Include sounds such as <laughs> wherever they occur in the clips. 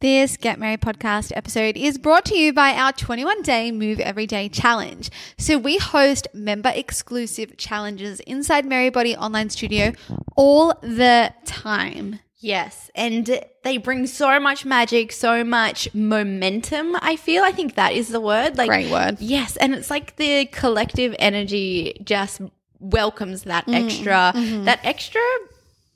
This Get Merry podcast episode is brought to you by our 21 day Move Everyday challenge. So we host member exclusive challenges inside Merry Body Online Studio all the time. Yes, and they bring so much magic, so much momentum. I feel I think that is the word. Like Great word. Yes, and it's like the collective energy just welcomes that Mm, extra mm-hmm. that extra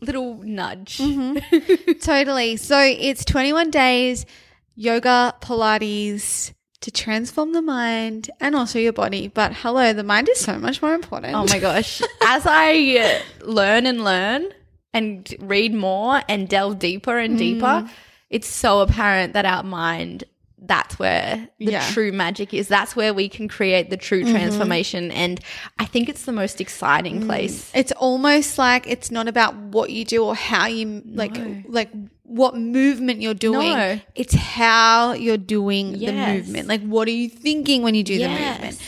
little nudge. <laughs> Totally. So it's 21 days yoga, Pilates to transform the mind and also your body. But hello, the mind is so much more important. Oh my <laughs> gosh. As I learn and learn and read more and delve deeper and deeper, Mm. it's so apparent that our mind that's where the Yeah. Mm-hmm. true magic is. That's where we can create the true transformation. And I think it's the most Mm. exciting place. It's almost like it's not about what you do or how you like like what movement you're doing. No. It's how you're doing the movement. Like what are you thinking when you do the movement?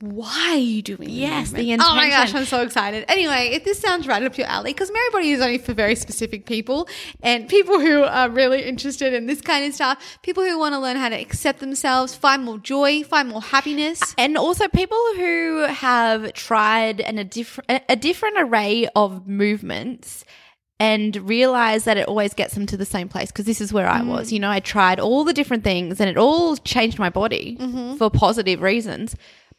Why are you doing the Yes, the Oh my gosh. I'm so excited. Anyway, if this sounds right up your alley, because Merry Body is only for very specific people and people who are really interested in this kind of stuff, people who want to learn how to accept themselves, find more joy, find more happiness. And also people who have tried an, a, different a, a different array of movements and realize that it always gets them to the same place because this is where I mm. was. You know, I tried all the different things and it all changed my body mm-hmm. for positive reasons.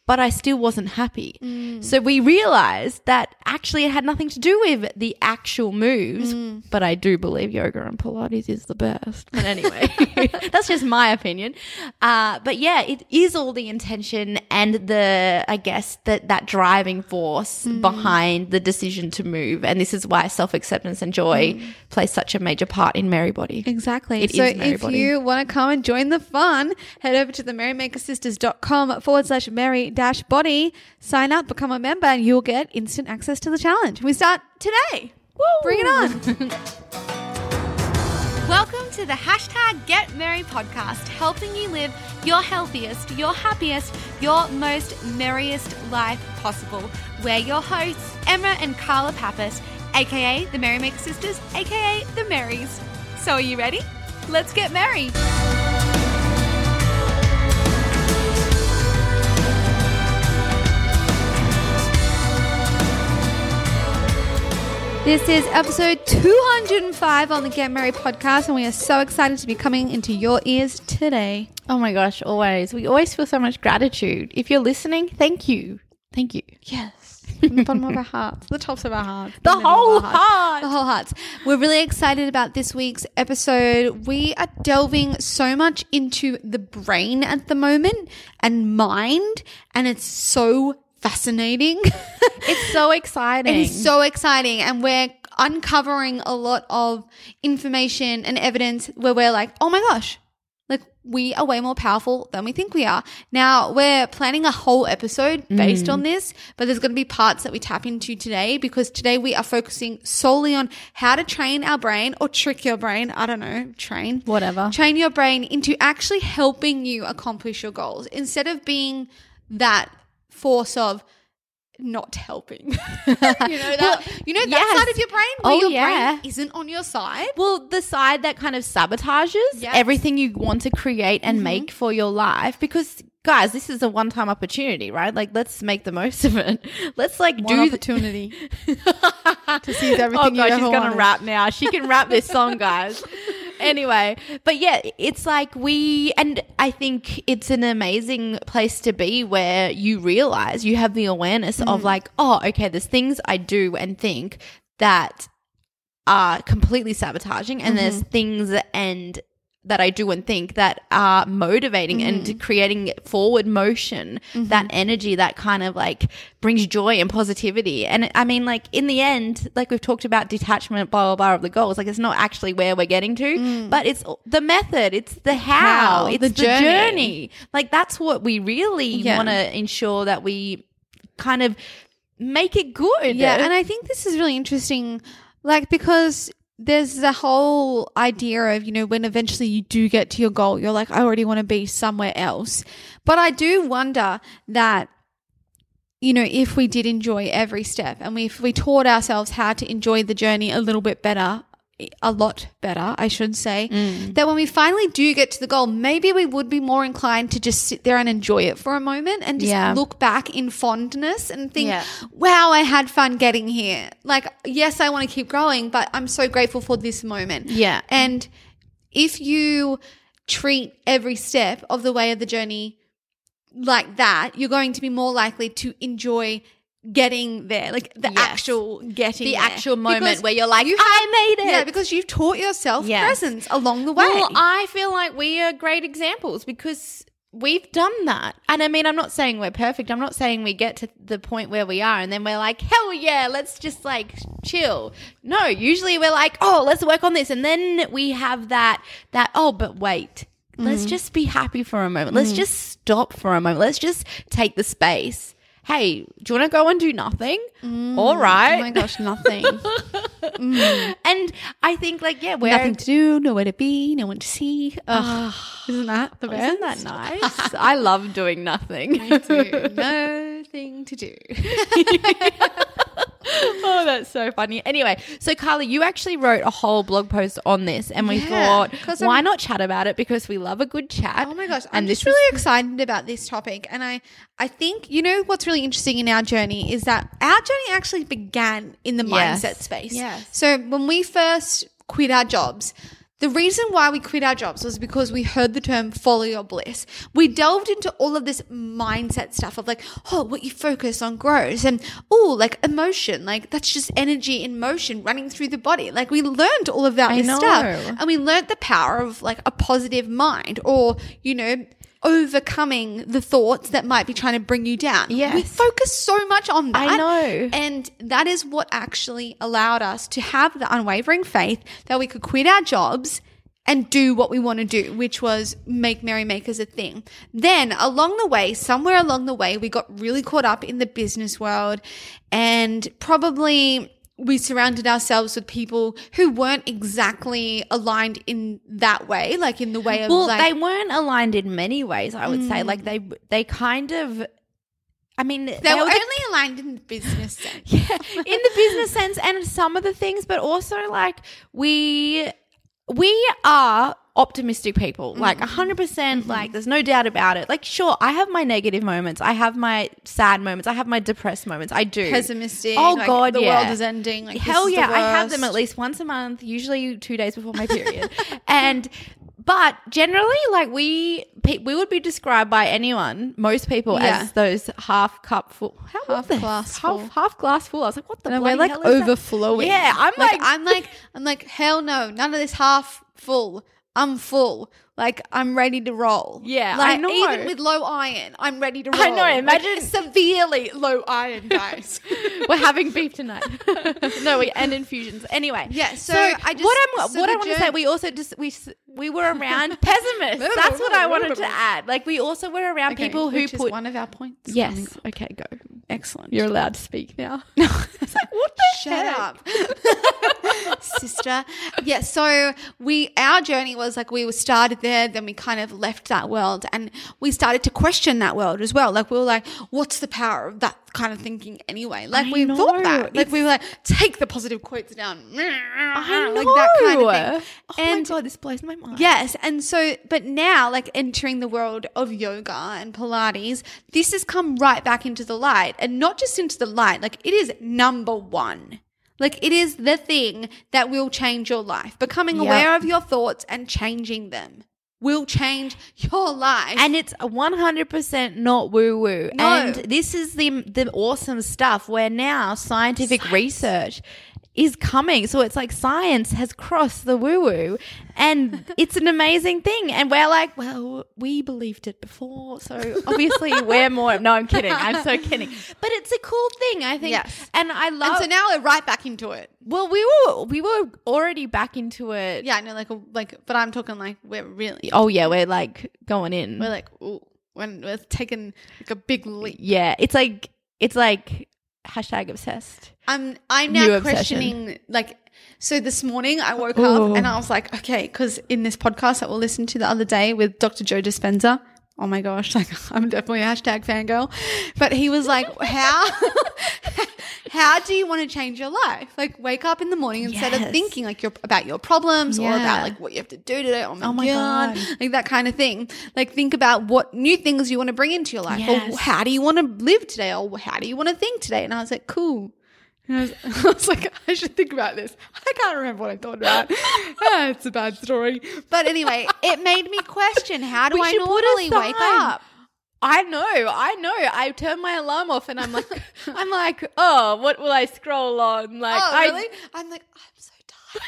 But I still wasn't happy. Mm. So we realized that actually it had nothing to do with the actual moves. Mm. But I do believe yoga and Pilates is the best. But anyway, <laughs> <laughs> that's just my opinion. Uh, but yeah, it is all the intention and the, I guess, that that driving force mm. behind the decision to move. And this is why self acceptance and joy play such a major part in Merry Body. Exactly. It so if you want to come and join the fun, head over to the merrymakersisters.com forward slash Merry body, sign up, become a member, and you'll get instant access to the challenge. We start today. Woo! Bring it on. <laughs> Welcome to the hashtag Get Merry podcast, helping you live your healthiest, your happiest, your most merriest life possible. We're your hosts, Emma and Carla Papas, aka the Merrymaker Sisters, aka the Marys. So are you ready? Let's get merry. This is episode 205 on the Get Merry podcast, and we are so excited to be coming into your ears today. Oh my gosh, always. We always feel so much gratitude. If you're listening, thank you. Thank you. Yes. <laughs> From the bottom of our hearts, the tops of our hearts, The whole our hearts, heart. the whole hearts. We're really excited about this week's episode. We are delving so much into the brain at the moment and mind, and it's so fascinating. <laughs> It's so exciting. It is so exciting, and we're uncovering a lot of information and evidence where we're like, oh my gosh, like we are way more powerful than we think we are. Now, we're planning a whole episode based on mm. this, but there's going to be parts that we tap into today because today we are focusing solely on how to train our brain or trick your brain. I don't know, train. Whatever. Train your brain into actually helping you accomplish your goals instead of being that force of not helping. <laughs> you know that you know that yes. side of your brain where Oh, your yeah. brain isn't on your side. Well, the side that kind of sabotages. Mm-hmm. everything you want to create and make for your life because guys, this is a one-time opportunity, right? Like let's make the most of it. <laughs> Let's like One do the- opportunity <laughs> to seize everything Oh god, she's gonna rap now. She can rap this song, guys. Anyway, but yeah, it's like we, and I think it's an amazing place to be where you realize you have the awareness of mm. like, oh, okay, there's things I do and think that are completely sabotaging, and there's mm-hmm. things and that I do and think that are motivating and mm-hmm. creating forward motion, mm-hmm. that energy that kind of like brings joy and positivity. And I mean, like in the end, like we've talked about detachment, blah, blah, blah of the goals. Like it's not actually where we're getting to, mm. but it's the method, it's the how, How, it's the the, journey. journey. Like that's what we really Yeah. want to ensure that we kind of make it good. Yeah, and I think this is really interesting, like because there's the whole idea of you know when eventually you do get to your goal, you're like, I already want to be somewhere else. But I do wonder that you know if we did enjoy every step and we, if we taught ourselves how to enjoy the journey a little bit better. A lot better, I should say. Mm. That when we finally do get to the goal, maybe we would be more inclined to just sit there and enjoy it for a moment and just Yeah. look back in fondness and think, Yeah. wow, I had fun getting here. Like, yes, I want to keep growing, but I'm so grateful for this moment. Yeah. And if you treat every step of the way of the journey like that, you're going to be more likely to enjoy getting there, like the Yes. actual getting the there. actual moment Because where you're like, you I made it. Yeah, because you've taught yourself Yes. presence along the way. Well, I feel like we are great examples because we've done that. And I mean, I'm not saying we're perfect. I'm not saying we get to the point where we are and then we're like, hell yeah, let's just like chill. No, usually we're like, oh, let's work on this. And then we have that, that, oh, but wait. Let's mm-hmm. just be happy for a moment. Let's mm-hmm. just stop for a moment. Let's just take the space. Hey, do you want to go and do nothing? Mm. All right. oh my gosh, nothing. Mm. And I think, like, yeah, we're Nothing to do, nowhere to be, no one to see. Ugh, ah, isn't that the best? Isn't that nice? I love doing nothing. <laughs> <laughs> Nothing to do. <laughs> <laughs> oh, that's so funny. Anyway, so Carly, you actually wrote a whole blog post on this, and we Yeah, thought, 'cause why I'm- not chat about it? Because we love a good chat. Oh my gosh, I'm and just really excited about this topic. And I, I think, you know, what's really interesting in our journey is that our journey actually began in the Yes. mindset space. Yes. So when we first quit our jobs, the reason why we quit our jobs was because we heard the term follow your bliss. We delved into all of this mindset stuff of like, oh, what you focus on grows. And oh, like emotion, like that's just energy in motion running through the body. Like we learned all this know. stuff. And we learned the power of like a positive mind or, you know, overcoming the thoughts that might be trying to bring you down. Yes. We focus so much on that. I know. And that is what actually allowed us to have the unwavering faith that we could quit our jobs and do what we want to do, which was make Merrymakers a thing. Then along the way, somewhere along the way, we got really caught up in the business world and probably we surrounded ourselves with people who weren't exactly aligned in that way, like in the way of well, like, they weren't aligned in many ways. I would say, like mm. they they kind of. I mean, they were only aligned in the business <laughs> sense. yeah, in the business sense and some of the things, but also like we we are optimistic people mm-hmm. like 100% mm-hmm. like there's no doubt about it like sure i have my negative moments i have my sad moments i have my depressed moments i do Pessimistic. oh like, god the yeah. world is ending. Like, hell yeah i have them at least once a month usually two days before my period <laughs> and but generally like we we would be described by anyone most people Yeah. as those half cup full how Half glass half, full. half glass full i was like what the And we're like hell is that? overflowing. yeah i'm like, I'm like, I'm like, hell no, none of this half full. I'm full. Like I'm ready to roll. Yeah, I know. even with low iron, I'm ready to roll. I know, Like, imagine- severely low iron, <laughs> guys. We're having beef tonight. <laughs> no, we and infusions. Anyway, Yeah, so I just- what I'm so what I want to say. We also just we we were around <laughs> pessimists. That's what I wanted to add. Like we also were around people who put one of our points. yes. Okay, go. Excellent. You're allowed to speak now. <laughs> it's <laughs> like what the Shut heck? up, <laughs> sister. Yeah, so we our journey was like we were started there, then we kind of left that world, and we started to question that world as well. Like we were like, what's the power of that kind of thinking anyway? Like I we know. thought that. Like we were like, take the positive quotes down. <laughs> I know. Like that kind of thing. Oh and my god, this blows my mind. Yes. And so, but now, like entering the world of yoga and Pilates, this has come right back into the light. And not just into the light, like it is number one. Like it is the thing that will change your life. Becoming Yep. aware of your thoughts and changing them will change your life. And it's 100% not woo woo. No. And this is the the awesome stuff where now scientific research is coming. So it's like science has crossed the woo woo and <laughs> it's an amazing thing. And we're like, well, we believed it before. So obviously <laughs> we're more. No, I'm kidding. I'm so kidding. But it's a cool thing, I think. Yes. And I love. And so now we're right back into it. well, we were we were already back into it. Yeah, no, like like, but I'm talking like we're really, Oh yeah, we're like going in. we're like, ooh, when we're taking like a big leap. yeah, it's like it's like hashtag obsessed. I'm I'm New now obsession. questioning like. So this morning I woke Ooh. up and I was like, okay, because in this podcast that we'll listen to the other day with Dr. Joe Dispenza. Oh my gosh, <laughs> like I'm definitely a hashtag fangirl. But he was like, how <laughs> how do you want to change your life? Like wake up in the morning instead of thinking like your about your problems or about like what you have to do today. Oh my, Oh my god. God. Like that kind of thing. Like think about what new things you want to bring into your life. Yes. Or how do you want to live today? Or how do you want to think today? And I was like, cool. And I was, <laughs> I was like, I should think about this. I can't remember what I thought about. ah, <laughs> it's a bad story. But anyway, it made me question how do We I normally wake up? I know, I know. I turn my alarm off and I'm like, <laughs> I'm like, oh, what will I scroll on? Like, Oh, I really? I'm like, oh, I'm so tired.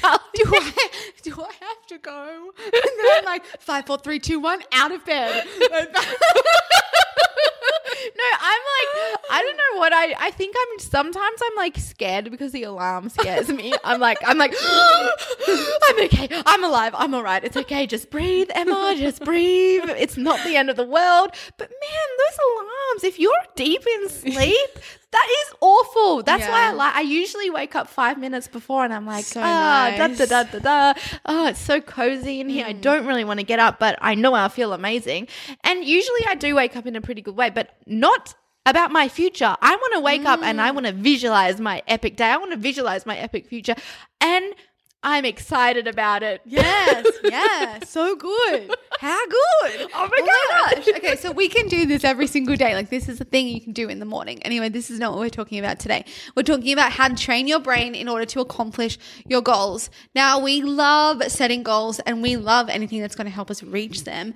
Can't Do I do I have to go? And then I'm like, five, four, three, two, one, out of bed. <laughs> No, I'm like, I don't know what I. I think I'm. Sometimes I'm like scared because the alarm scares me. I'm like, I'm like, <gasps> I'm okay. I'm alive. I'm all right. It's okay. Just breathe, Emma. Just breathe. It's not the end of the world. But man, those alarms. If you're deep in sleep, that is awful. That's why I like. I usually wake up five minutes before, and I'm like, So ah, da da da da da. Oh, it's so cozy in here. I mm. don't really want to get up, but I know I'll feel amazing. And usually I do wake up in a pretty good way, but not about my future. I want to wake up and I mm. want to visualize my epic day. I want to visualize my epic future. And I'm excited about it. Yes, yes, so good. How good? <laughs> Oh my oh God. gosh. Okay, so we can do this every single day. Like this is a thing you can do in the morning. Anyway, this is not what we're talking about today. We're talking about how to train your brain in order to accomplish your goals. Now, we love setting goals and we love anything that's going to help us reach them.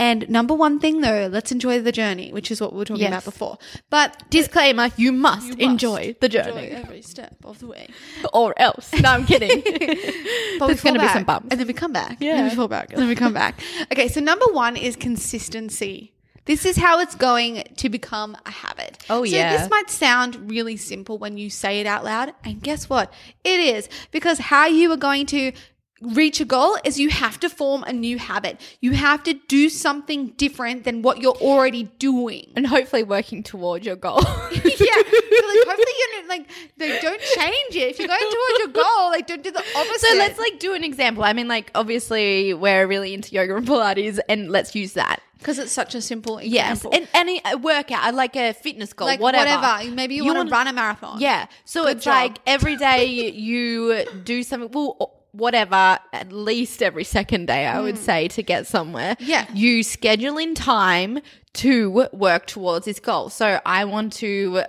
And number one thing though, let's enjoy the journey, which is what we were talking Yes. about before. But Disclaimer, you must, you must enjoy the journey. enjoy every step of the way. <laughs> Or else. No, I'm kidding. <laughs> But There's fall gonna be back, some bumps. And then we come back. Yeah. And then we fall back. And then we come back. Okay, so number one is consistency. This is how it's going to become a habit. Oh, so yeah. this might sound really simple when you say it out loud. And guess what? It is. Because how you are going to reach a goal is you have to form a new habit. You have to do something different than what you're already doing. and hopefully working towards your goal. <laughs> yeah. So like hopefully you're not, like they don't change it. If you're going towards your goal, like don't do the opposite. So let's like do an example. I mean, like obviously we're really into yoga and Pilates, and let's use that. because it's such a simple example. Yes, and any workout, uh, like a fitness goal, like whatever. whatever. Maybe you, You want to run a marathon. Yeah. So Good it's job. like every day <laughs> you do something. Well, whatever. At least every second day, I would say to get somewhere. Hmm. Yeah. You schedule in time to work towards this goal. So I want to.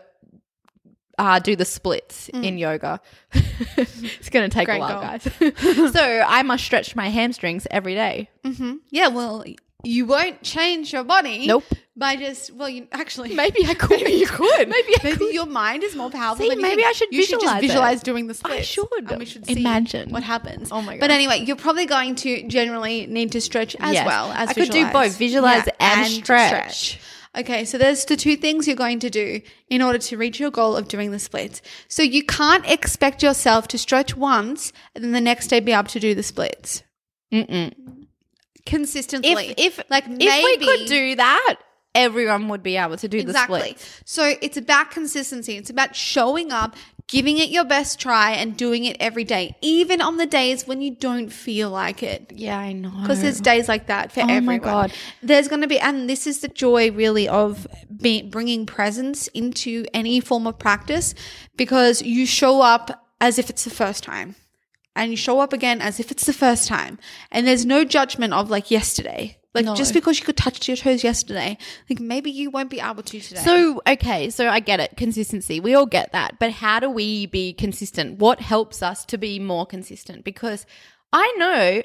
Uh, do the splits in yoga. <laughs> it's going to take Hmm. Great a while, goal. guys. <laughs> so I must stretch my hamstrings every day. Mm-hmm. Yeah, well, you won't change your body. Nope. By just well, you actually <laughs> Maybe I could. Maybe <laughs> you could. Maybe I maybe could. your mind is more powerful. See, than maybe. I should You should just visualize it. doing the splits. I should. and we should see Imagine. what happens. Oh my god! But anyway, you're probably going to generally need to stretch as Yes. well as I could do both, visualize and stretch. Okay, so there's the two things you're going to do in order to reach your goal of doing the splits. So you can't expect yourself to stretch once and then the next day be able to do the splits. Mm-mm. Consistently. If if like if maybe we could do that, everyone would be able to do exactly. the split. So it's about consistency. It's about showing up, giving it your best try, and doing it every day, even on the days when you don't feel like it. Yeah, I know. Because there's days like that for Oh my everyone. God. There's going to be, and this is the joy really of be, bringing presence into any form of practice because you show up as if it's the first time. And you show up again as if it's the first time. And there's no judgment of like yesterday. Like No. just because you could touch your toes yesterday, like maybe you won't be able to today. So, okay, so I get it. Consistency. We all get that. But how do we be consistent? What helps us to be more consistent? Because I know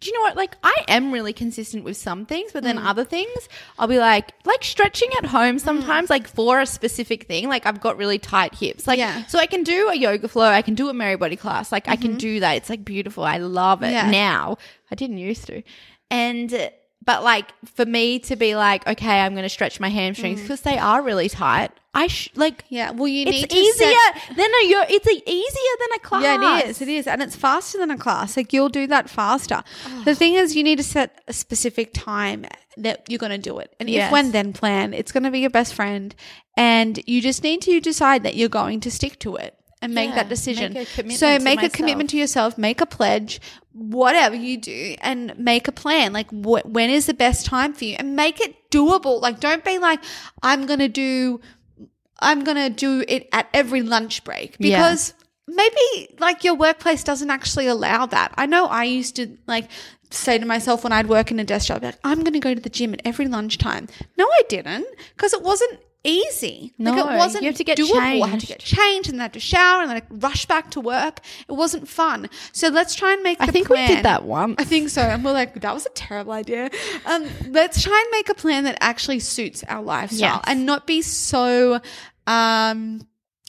do you know what? Like, I am really consistent with some things, but Mm. then other things, I'll be like, like stretching at home sometimes, like for a specific thing. Like, I've got really tight hips. Like, Yeah. Mm-hmm. so I can do a yoga flow, I can do a Merry Body class. Like, I can do that. It's like beautiful. I love it Yeah. now. I didn't used to. And, but like, for me to be like, okay, I'm going to stretch my hamstrings because they are really tight. I sh- like, Mm. Yeah. Well, you need it's to easier set- than a yo- it's a, easier than a class. Yeah, it is. It is. And it's faster than a class. Like you'll do that faster. The thing is, you need to set a specific time that you're going to do it. And Yes. if, when, then plan. It's going to be your best friend. And you just need to decide that you're going to stick to it and make Yeah, that decision. make so make a commitment to yourself, make a pledge, whatever you do, and make a plan. Like wh- when is the best time for you, and make it doable. Like don't be like I'm going to do. I'm going to do it at every lunch break Yeah. because maybe like your workplace doesn't actually allow that. I know I used to like say to myself when I'd work in a desk job, like, I'm going to go to the gym at every lunchtime. No, I didn't because it wasn't easy. like it wasn't you have to get doable. I had to changed. get changed and then I had to shower and then I rush back to work. It wasn't fun. So let's try and make a plan. I think we did that once. I think so. And we're like, that was a terrible idea. Um, let's try and make a plan that actually suits our lifestyle Yes. and not be so, um,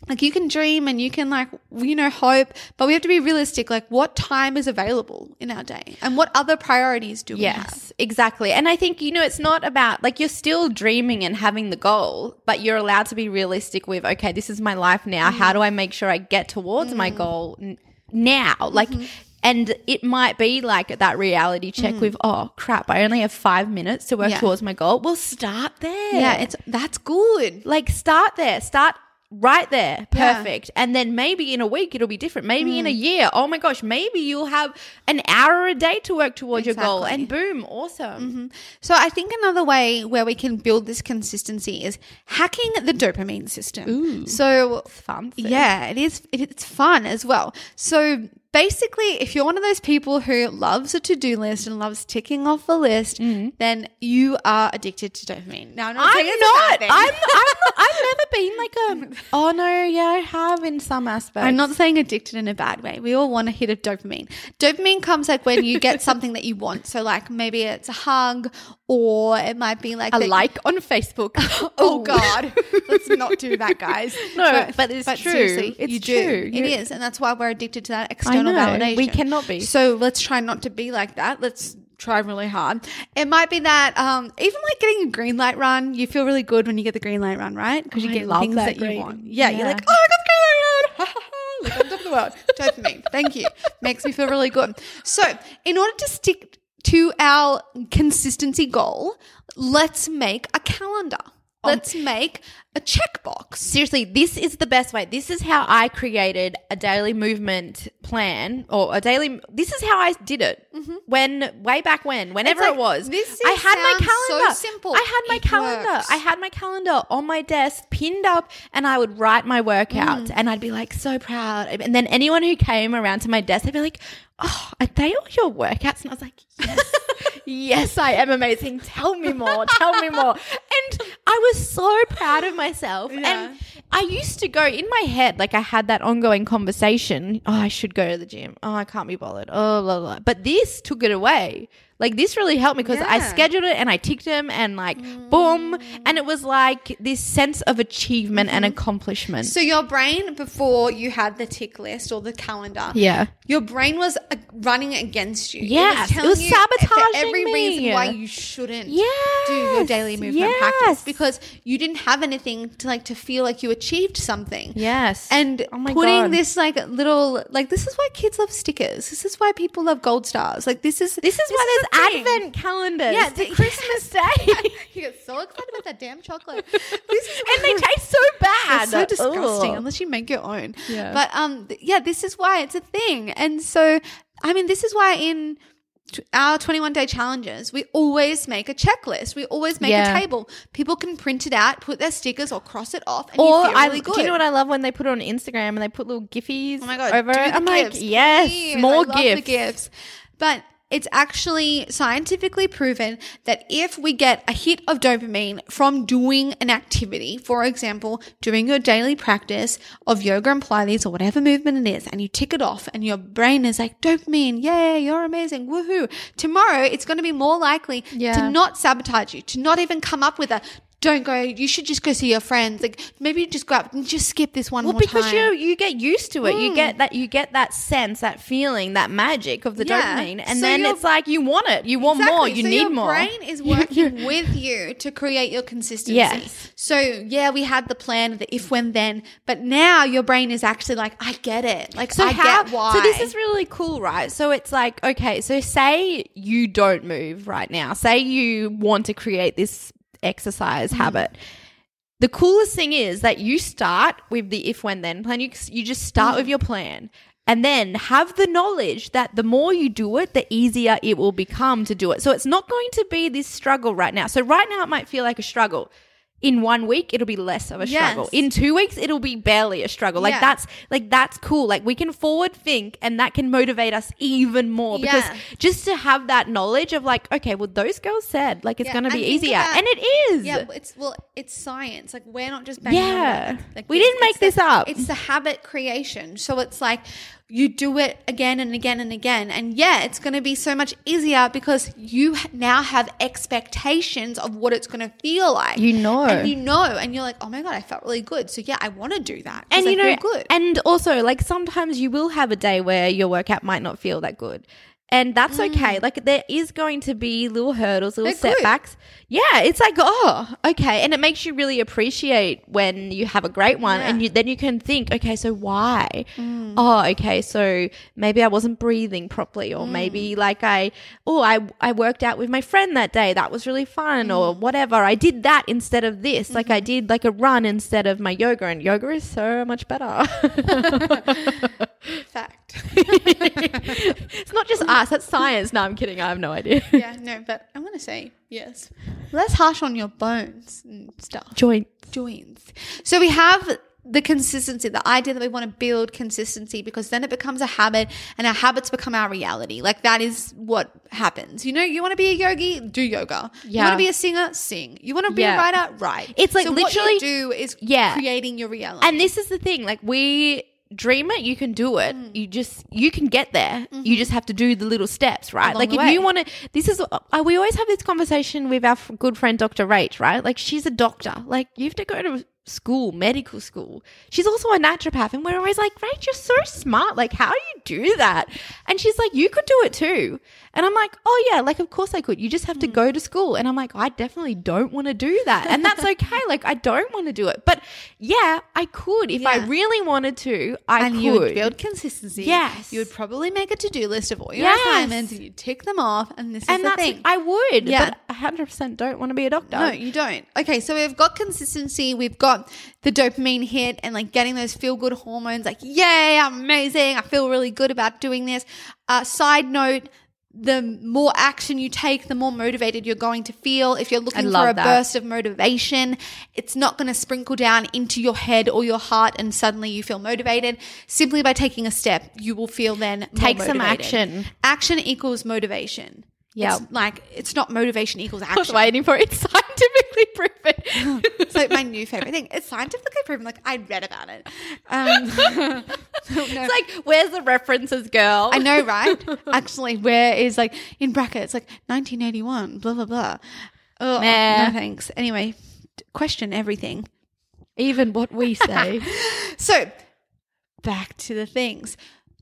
like you can dream and you can like, you know, hope, but we have to be realistic. Like what time is available in our day and what other priorities do we have? Yes, exactly. And I think, you know, it's not about like you're still dreaming and having the goal, but you're allowed to be realistic with, okay, this is my life now. Mm. How do I make sure I get towards my mm. goal n- now? Like, mm-hmm. and it might be like that reality check mm. with, oh crap, I only have five minutes to work Yeah. towards my goal. Well, start there. Yeah, it's, that's good. like start there. Start right there. Yeah. Perfect. And then maybe in a week it'll be different. Maybe in a mm. year, oh my gosh, maybe you'll have an hour a day to work towards your goal. And boom, awesome. Mm-hmm. So I think another way where we can build this consistency is hacking the dopamine system. Ooh. So Fancy. Yeah, it is. it- It's fun as well. So basically, if you're one of those people who loves a to-do list and loves ticking off a list, mm-hmm. then you are addicted to dopamine. Now, I'm not. I'm not. I'm, I'm. <laughs> I've never been like a. Oh no, yeah, I have in some aspects. I'm not saying addicted in a bad way. We all want a hit of dopamine. Dopamine comes like when you get something that you want. So like maybe it's a hug or it might be like a that- like on Facebook. <laughs> Oh God, let's not do that, guys. <laughs> No, but it's true. It's you do. true. It You- is, and that's why we're addicted to that external know. validation. We cannot be. So let's try not to be like that. Let's try really hard. It might be that um, even like getting a green light run, you feel really good when you get the green light run, right? Because you I get things that that, you want. Yeah, you're like, oh, I got the green light run. <laughs> Like on top of the world. Dopamine. Thank you. Makes me feel really good. So, in order to stick to our consistency goal, let's make a calendar. Let's make a checkbox. Seriously, this is the best way. This is how I created a daily movement plan or a daily. This is how I did it when way back when, whenever Mm-hmm. It's it like, was. this I had my sounds so calendar. simple. I had my It calendar. works. I had my calendar on my desk, pinned up, and I would write my workouts, Mm. and I'd be like so proud. And then anyone who came around to my desk, they'd be like, "Oh, are they all your workouts?" And I was like, "Yes." <laughs> yes, I am amazing. Tell me more. Tell me more. <laughs> And I was so proud of myself. Yeah. And I used to go in my head, like I had that ongoing conversation. Oh, I should go to the gym. Oh, I can't be bothered. Oh, blah, blah. But this took it away. Like this really helped me because I Yeah. Mm. scheduled it and I ticked them and like boom. And it was like this sense of achievement and accomplishment. Mm-hmm. So your brain, before you had the tick list or the calendar, yeah. your brain was uh, running against you. Yeah. it was you for sabotaging every me. reason why you shouldn't do your daily movement yes. Practice because you didn't have anything to like to feel like you achieved something. Yes. And Oh my putting God. this like little like this is why kids love stickers. This is why people love gold stars. Like this is this is why a there's thing. advent calendars. Yeah, the- Christmas <laughs> Day. you get so excited about that damn chocolate. <laughs> This is and they taste so bad. They're so disgusting Ugh. unless you make your own. Yeah. But um, yeah, this is why it's a thing. And so, I mean, this is why in our 21 day challenges, we always make a checklist. We always make Yeah. a table. People can print it out, put their stickers, or cross it off, and Or you feel I, really good. do you know what I love when they put it on Instagram and they put little giffies my god! over do it? the I'm like, gifts, yes, please. more I love gifts. The gifts. But it's actually scientifically proven that if we get a hit of dopamine from doing an activity, for example, doing your daily practice of yoga and Pilates or whatever movement it is, and you tick it off and your brain is like, dopamine, yay, you're amazing, woohoo. Tomorrow, it's going to be more likely Yeah. to not sabotage you, to not even come up with a, don't go, you should just go see your friends. Like maybe just go up and just skip this one Well, more because time. you you get used to it, you get mm. that you get that sense, that feeling, that magic of the Yeah. dopamine, and So then it's like you want it, you want more, you so need your more. brain <laughs> is working with you to create your consistency. Yes. So yeah, we had the plan, the if, when, then, but now your brain is actually like, I get it. Like So I how? get why. So this is really cool, right? So it's like okay, so say you don't move right now. Say you want to create this exercise Mm. habit. The coolest thing is that you start with the if when then plan. You you just start Mm. with your plan. And then have the knowledge that the more you do it, the easier it will become to do it. So it's not going to be this struggle right now. So right now it might feel like a struggle. In one week, it'll be less of a struggle. Yes. In two weeks, it'll be barely a struggle. Like Yeah. that's like that's cool. Like we can forward think and that can motivate us even more because Yeah. just to have that knowledge of like, okay, well those girls said like it's Yeah, gonna be and easier. about- and it is. Yeah, it's well, it's science. Like we're not just Yeah. it. Like, We this- didn't make it's the- this up. It's the habit creation. So it's like you do it again and again and again, and yeah, it's going to be so much easier because you now have expectations of what it's going to feel like. You know. and you know, and you're like, oh my god, I felt really good. So yeah, I want to do that. and you know, good. and also like sometimes you will have a day where your workout might not feel that good. And that's okay. Like there is going to be little hurdles, little Mm. They're good. setbacks. Yeah, it's like oh, okay, and it makes you really appreciate when you have a great one, and you then you can think, okay, so why? Mm. Oh, okay, so maybe I wasn't breathing properly, or maybe Mm. like I oh I I worked out with my friend that day, that was really fun, or Mm. whatever. I did that instead of this. Like Mm-hmm. I did like a run instead of my yoga, and yoga is so much better. <laughs> <laughs> <laughs> Fact. <laughs> it's not just <laughs> us, that's science. No, I'm kidding. I have no idea. yeah, no, but I want to say yes. Less harsh on your bones and stuff. Joint. joins. So we have the consistency, the idea that we want to build consistency because then it becomes a habit and our habits become our reality. Like that is what happens. You know, you want to be a yogi, do yoga. Yeah. You want to be a singer, sing. You want to be Yeah. a writer, write. It's like so literally- what you do is Yeah. creating your reality. And this is the thing, like we dream it, you can do it. Mm. You just you can get there. You just have to do the little steps, right? Mm-hmm. Along like if you want to this is uh, we always have this conversation with our f- good friend Dr. Rach, right? Like she's a doctor. Like you have to go to school, medical school. She's also a naturopath and we're always like, "Rach, you're so smart. Like how do you do that?" And she's like, "You could do it too." And I'm like, "Oh yeah, like of course I could. You just Mm. have to go to school." And I'm like, "I definitely don't want to do that." And that's <laughs> okay. like I don't want to do it. But yeah, I could if I really wanted to. I and could. you would build consistency. Yes. You would probably make a to-do list of all your Yes. assignments and you tick them off and this is and the thing. I would. Yeah. But 100% don't want to be a doctor. No, you don't. Okay, so we've got consistency, we've got the dopamine hit and like getting those feel good hormones, like, yay, I'm amazing. I feel really good about doing this. Uh, side note, the more action you take, the more motivated you're going to feel. If you're looking for a that. burst of motivation, it's not going to sprinkle down into your head or your heart and suddenly you feel motivated. Simply by taking a step, you will feel then more Take some action. Action equals motivation. Yeah. It's like it's not motivation equals I was action. waiting for it. <laughs> Scientifically proven. <laughs> It's like my new favorite thing. It's scientifically proven. Like I read about it. Um, <laughs> It's like, where's the references, girl? I know, right? Actually, where is like in brackets like 1981, blah blah blah. Oh, Nah. no thanks. Anyway, question everything. Even what we say. So back to the things.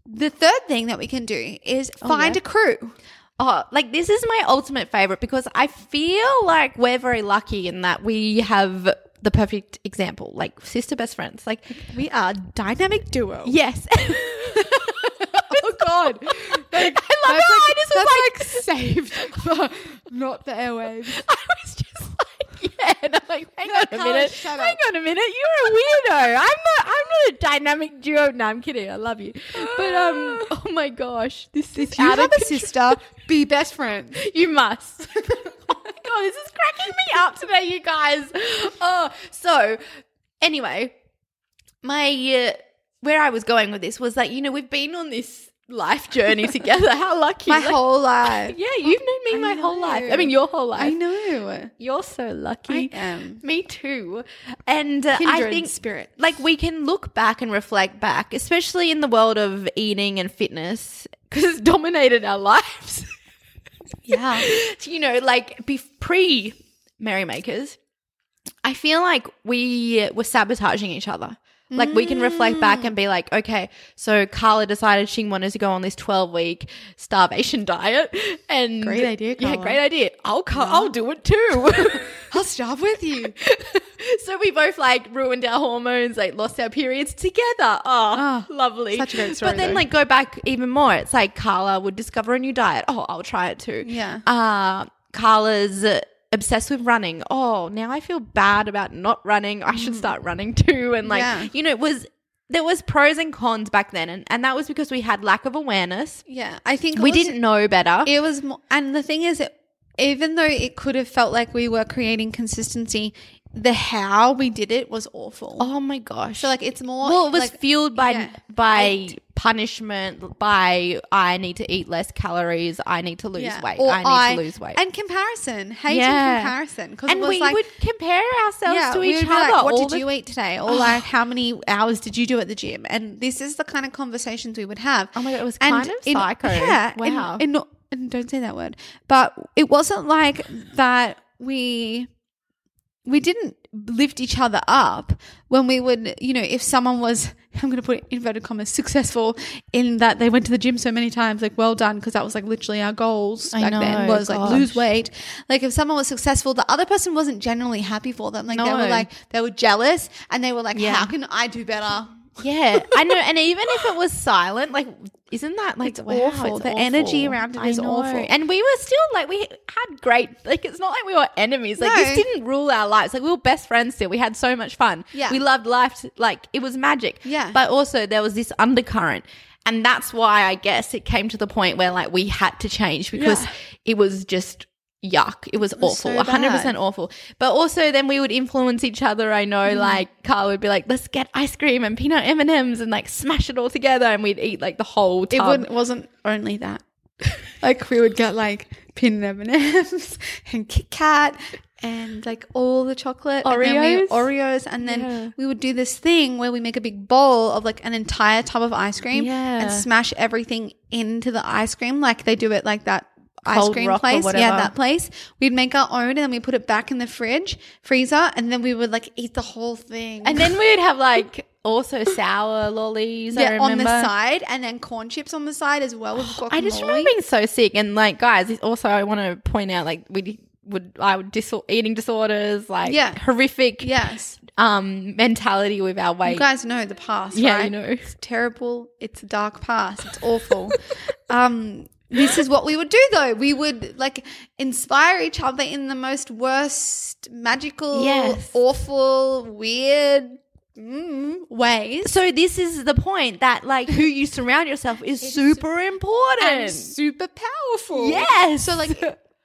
The third thing that we can do is find yeah? a crew. Oh, like this is my ultimate favorite because I feel like we're very lucky in that we have the perfect example, like sister best friends. Like, We are dynamic duo. yes. <laughs> Oh God! Like, I love how I just was like, like saved, for not the airwaves. <laughs> I was just like, <laughs> yeah, and I'm like, hang on a minute, hang on a minute, you're a weirdo. I'm not, I'm not a dynamic duo. No, I'm kidding. I love you, but um, <gasps> oh my gosh, this is If you out have a sister, be best friends. <laughs> You must. oh <laughs> my god, this is cracking me up today, you guys. Oh, so anyway, my uh, where I was going with this was that you know we've been on this life journey together. How lucky. My Like, whole <laughs> life. Yeah, you've known me I my whole life. I mean, your whole life. I know. You're so lucky. I am. Me too. And uh, I think spirits. like we can look back and reflect back, especially in the world of eating and fitness because it's dominated our lives. <laughs> Yeah. you know, like be- pre merrymakers, I feel like we were sabotaging each other. Like we can reflect back and be like, okay, so Carla decided she wanted to go on this twelve week starvation <laughs> diet, and Great idea, Yeah, great idea. I'll co- I'll do it too. <laughs> I'll starve with you. <laughs> so we both like ruined our hormones, like lost our periods together. Oh, Oh, lovely. such a great story, But then though. like go back even more. It's like Carla would discover a new diet. Oh, I'll try it too. Yeah. Uh Carla's obsessed with running. Oh, now I feel bad about not running. I should start running too. <laughs> And like, Mm. Yeah. you know, it was there was pros and cons back then and, and that was because we had lack of awareness. Yeah. I think We also- didn't know better. It was, more, and the thing is, it, even though it could have felt like we were creating consistency, the how we did it was awful. oh my gosh. So like it's more. well, it was like, fueled by yeah. by punishment, by I need to eat less calories, I need to lose yeah. weight, Or I need to lose weight. and comparison, hating Yeah. comparison, And was we like. would compare ourselves to each other. like, what did the- you eat today? Or oh. like, how many hours did you do at the gym? And this is the kind of conversations we would have. Oh my God, it was And kind of in- psycho. Yeah. and- Wow. And, not- and don't say that word. But it wasn't like that we we didn't lift each other up when we would, you know, if someone was, <laughs> I'm going to put inverted commas, successful in that they went to the gym so many times, like, well done, because that was like literally our goals I back then know, was like lose weight. Like if someone was successful, the other person wasn't generally happy for them. Like they were like, they were jealous and they were like, Yeah. how can I do better? Yeah, I know. And even if it was silent, like, isn't that like It's wow, awful. The energy around it I is know. awful. And we were still like we had great. Like it's not like we were enemies. Like No. this didn't rule our lives. Like we were best friends still. We had so much fun. Yeah. we loved life. Like it was magic. Yeah. but also there was this undercurrent. And that's why I guess it came to the point where like we had to change because Yeah. it was just yuck. It was awful. so 100% awful. But also then we would influence each other. I know, Mm. like Carl would be like, "Let's get ice cream and peanut M and and like smash it all together," and we'd eat like the whole It tub. wouldn't, wasn't only that. like we would get like peanut M and <laughs> and Kit Kat and like all the chocolate and Oreos? Oreos, and then Yeah. we would do this thing where we make a big bowl of like an entire tub of ice cream Yeah. and smash everything into the ice cream, like they do it like that. Ice cream Rock place, yeah, that place. We'd make our own, and then we put it back in the fridge, freezer, and then we would like eat the whole thing. and then we'd have like also sour lollies. I yeah, on the side, and then corn chips on the side as well with <gasps> guacamole. I just remember being so sick, and like guys, also I want to point out like we would I would dis- eating disorders, like Yeah. horrific Yes. um mentality with our weight. You guys know the past, Yeah, right? you know. It's terrible. It's a dark past. It's awful. <laughs> um, this is what we would do though. We would like inspire each other in the most worst, magical, Yes. awful, weird mm, ways. so this is the point that like who you surround yourself is super important. and super powerful. Yes. So like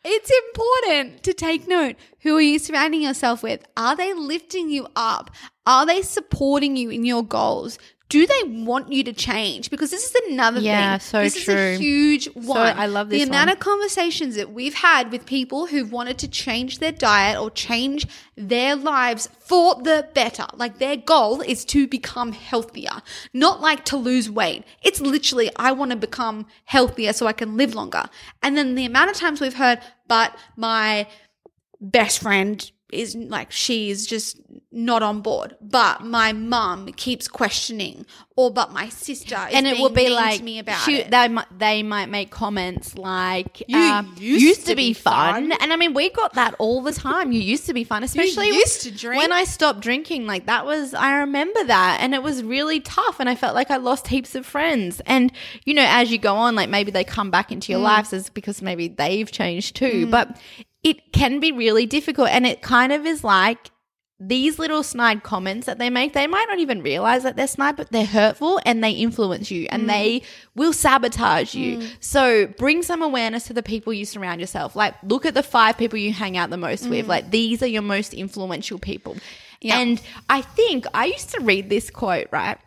it's important to take note. Who are you surrounding yourself with? Are they lifting you up? Are they supporting you in your goals? Do they want you to change? Because this is another Yeah, thing. so this is a huge one. I love this. the amount one. of conversations that we've had with people who've wanted to change their diet or change their lives for the better. Like their goal is to become healthier, not like to lose weight. It's literally, I want to become healthier so I can live longer. And then the amount of times we've heard, but my best friend is like she's just not on board but my mum keeps questioning or but my sister is and it will be like me about it. they might they might make comments like You um, used to be fun. and I mean we got that all the time. You used to be fun, especially used to drink. when I stopped drinking. Like that was I remember that, and it was really tough, and I felt like I lost heaps of friends. And you know, as you go on, like maybe they come back into Mm. your lives as because maybe they've changed too, but it can be really difficult, and it kind of is like these little snide comments that they make, they might not even realize that they're snide, but they're hurtful and they influence you and mm. they will sabotage you. Mm. So bring some awareness to the people you surround yourself. Like, look at the five people you hang out the most with. Mm. Like, these are your most influential people. Yeah. And I think I used to read this quote, right?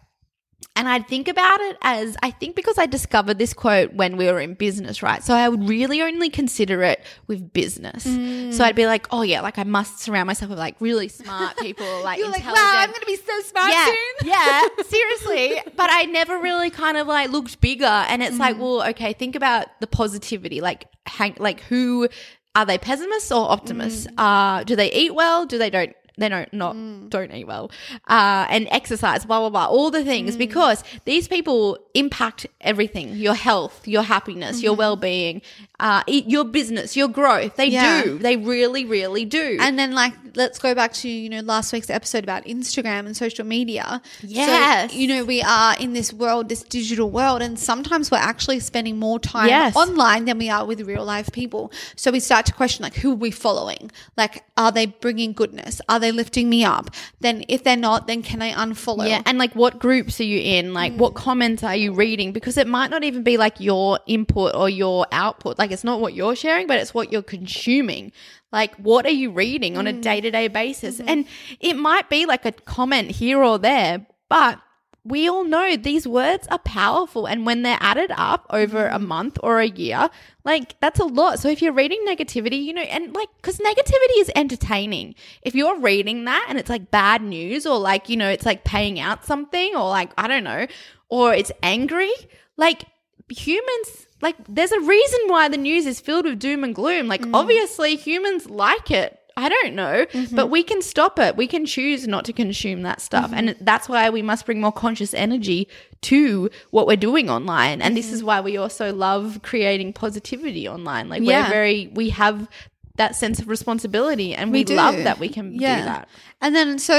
And I'd think about it as I think because I discovered this quote when we were in business, right? So I would really only consider it with business. So I'd be like, oh yeah, like I must surround myself with like really smart people, <laughs> like You're like, wow, I'm going to be so smart yeah, soon. <laughs> yeah, <laughs> seriously. But I never really kind of like looked bigger, and it's like, well, okay, think about the positivity. Like, hang, like who are they? Pessimists or optimists? Uh, do they eat well? Do they don't? They don't not don't eat well, uh, and exercise, blah blah blah, all the things because these people impact everything: your health, your happiness, your well being, uh, your business, your growth. They Yeah. do, they really, really do. And then, like, let's go back to you know last week's episode about Instagram and social media. Yes. so, you know we are in this world, this digital world, and sometimes we're actually spending more time Yes. online than we are with real life people. So we start to question, like, who are we following? Like, are they bringing goodness? Are they lifting me up? Then, if they're not, then can I unfollow? Yeah, and like what groups are you in? Like mm. what comments are you reading? Because it might not even be like your input or your output. Like it's not what you're sharing, but it's what you're consuming. Like what are you reading on a day to day basis? Mm-hmm. And it might be like a comment here or there, but we all know these words are powerful. And when they're added up over a mm-hmm. month or a year, like that's a lot. So if you're reading negativity, you know, and like, cause negativity is entertaining. If you're reading that and it's like bad news or like, you know, it's like paying out something or like, I don't know, or it's angry, like humans, like there's a reason why the news is filled with doom and gloom. Like mm. obviously humans like it. I don't know, mm-hmm. but we can stop it. We can choose not to consume that stuff. Mm-hmm. And that's why we must bring more conscious energy to what we're doing online. And this mm-hmm. is why we also love creating positivity online. Like Yeah. we're very, we have that sense of responsibility and we, do. love that we can do that. And then, so,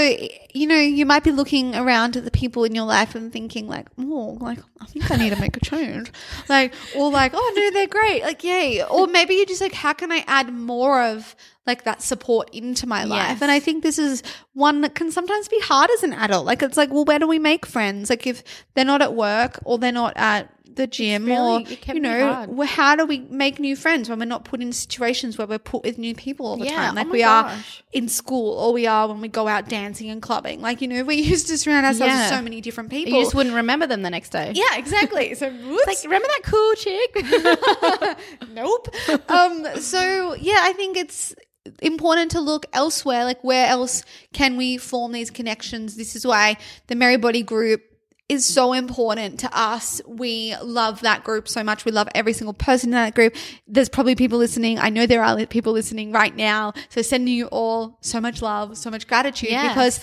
you know, you might be looking around at the people in your life and thinking, like, oh, like, I think I need to make a change. like, or like, oh, no, they're great. Like, yay. Or maybe you're just like, how can I add more of like that support into my life? Yes. And I think this is one that can sometimes be hard as an adult. Like, it's like, well, where do we make friends? Like, if they're not at work or they're not at the gym really- or, you know, well, how do we make new friends when we're not put in situations where we're put with new people all the Yeah, time? oh Like my we are in school or we are when we go out dancing and clubbing. Like, you know, we <laughs> used to surround ourselves Yeah. with so many different people. You just wouldn't remember them the next day. yeah, exactly. So. <laughs> Like, remember that cool chick? <laughs> nope. Um, so yeah, I think it's important to look elsewhere. Like where else can we form these connections? This is why the Merry Body group is so important to us. We love that group so much. We love every single person in that group. There's probably people listening. I know there are people listening right now. So sending you all so much love, so much gratitude Yes. because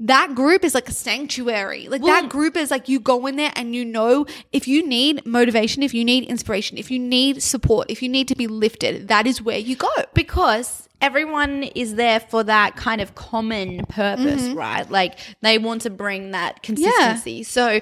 that group is like a sanctuary. Like Well- that group is like you go in there and you know if you need motivation, if you need inspiration, if you need support, if you need to be lifted, that is where you go. because everyone is there for that kind of common purpose, mm-hmm. right? Like they want to bring that consistency. So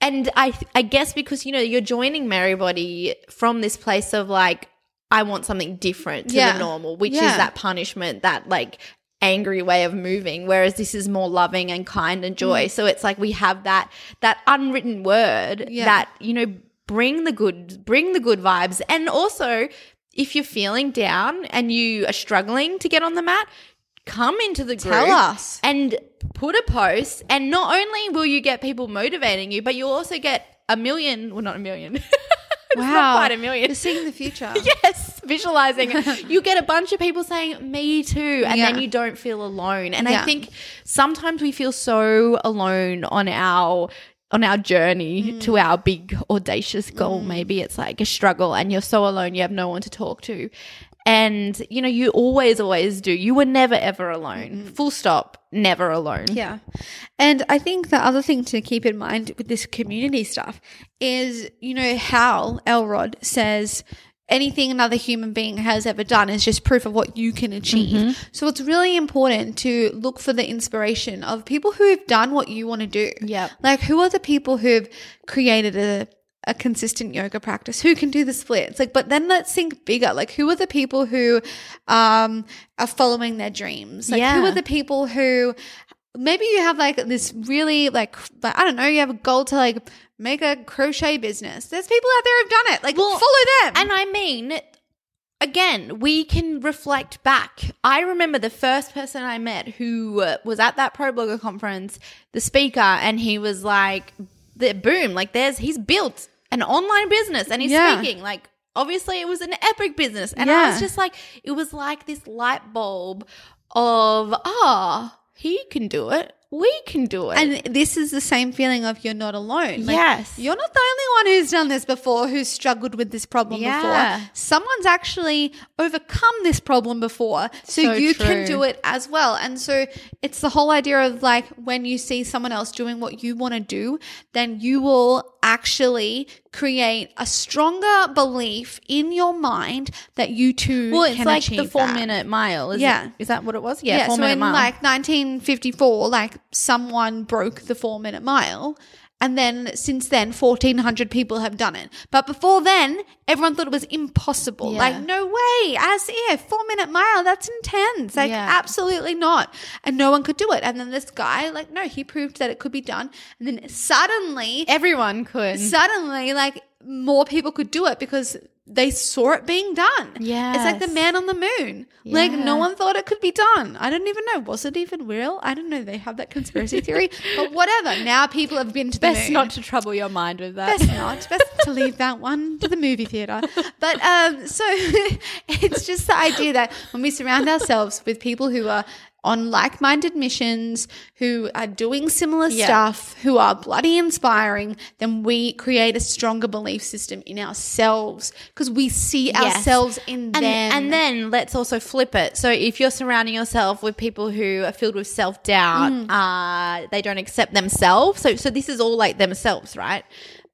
and I I guess because you know you're joining Merry Body from this place of like I want something different to Yeah. the normal, which Yeah. is that punishment, that like angry way of moving whereas this is more loving and kind and joy mm. so it's like we have that that unwritten word Yeah. that you know bring the good bring the good vibes and also if you're feeling down and you are struggling to get on the mat come into the group Tell us. and put a post and not only will you get people motivating you but you'll also get a million well not a million <laughs> it's not quite a million You're seeing the future. <laughs> yes visualizing <laughs> you get a bunch of people saying me too and Yeah. then you don't feel alone and Yeah. i think sometimes we feel so alone on our on our journey Mm. to our big audacious goal maybe it's like a struggle and you're so alone you have no one to talk to. And you know you always always do. You were never ever alone. Full stop. Never alone. Yeah. And I think the other thing to keep in mind with this community stuff is, you know, Hal Elrod says anything another human being has ever done is just proof of what you can achieve. So it's really important to look for the inspiration of people who have done what you want to do. Yeah. Like who are the people who've created a a consistent yoga practice who can do the splits like but then let's think bigger like who are the people who um are following their dreams like who are the people who maybe you have like this really like, like I don't know, you have a goal to like make a crochet business. There's people out there who've done it. Like Well, follow them. And I mean, again, we can reflect back. I remember the first person I met who uh, was at that pro blogger conference, the speaker, and he was like the boom, like there's he's built an online business and he's Yeah. speaking like obviously it was an epic business and I was just like it was like this light bulb of ah he can do it we can do it And this is the same feeling of you're not alone. Like, Yes. You're not the only one who's done this before, who's struggled with this problem Yeah. before. Someone's actually overcome this problem before. So, So you can do it as well. And so it's the whole idea of like when you see someone else doing what you want to do, then you will actually create a stronger belief in your mind that you too well it's like achieve the four that. minute mile is Yeah. it, is that what it was yeah, Yeah, four so minute in mile like 1954, like someone broke the four minute mile. And then since then, 1,400 people have done it. But before then, everyone thought it was impossible. Yeah. Like, no way, as if, four minute mile, that's intense. Like, Yeah. absolutely not. And no one could do it. And then this guy, like, no, he proved that it could be done. And then suddenly, everyone could suddenly, like, more people could do it because they saw it being done. Yeah. It's like the man on the moon. Like no one thought it could be done. I don't even know. Was it even real? I don't know. They have that conspiracy theory. <laughs> But whatever. Now people have been to the best moon. not to trouble your mind with that Best not. <laughs> Best to leave that one to the movie theater. But um, so <laughs> it's just the idea that when we surround ourselves with people who are on like-minded missions, who are doing similar Yeah. stuff, who are bloody inspiring, then we create a stronger belief system in ourselves because we see Yes. ourselves in and, them. and then let's also flip it. So if you're surrounding yourself with people who are filled with self doubt, Mm. uh, they don't accept themselves. So so this is all like themselves, right?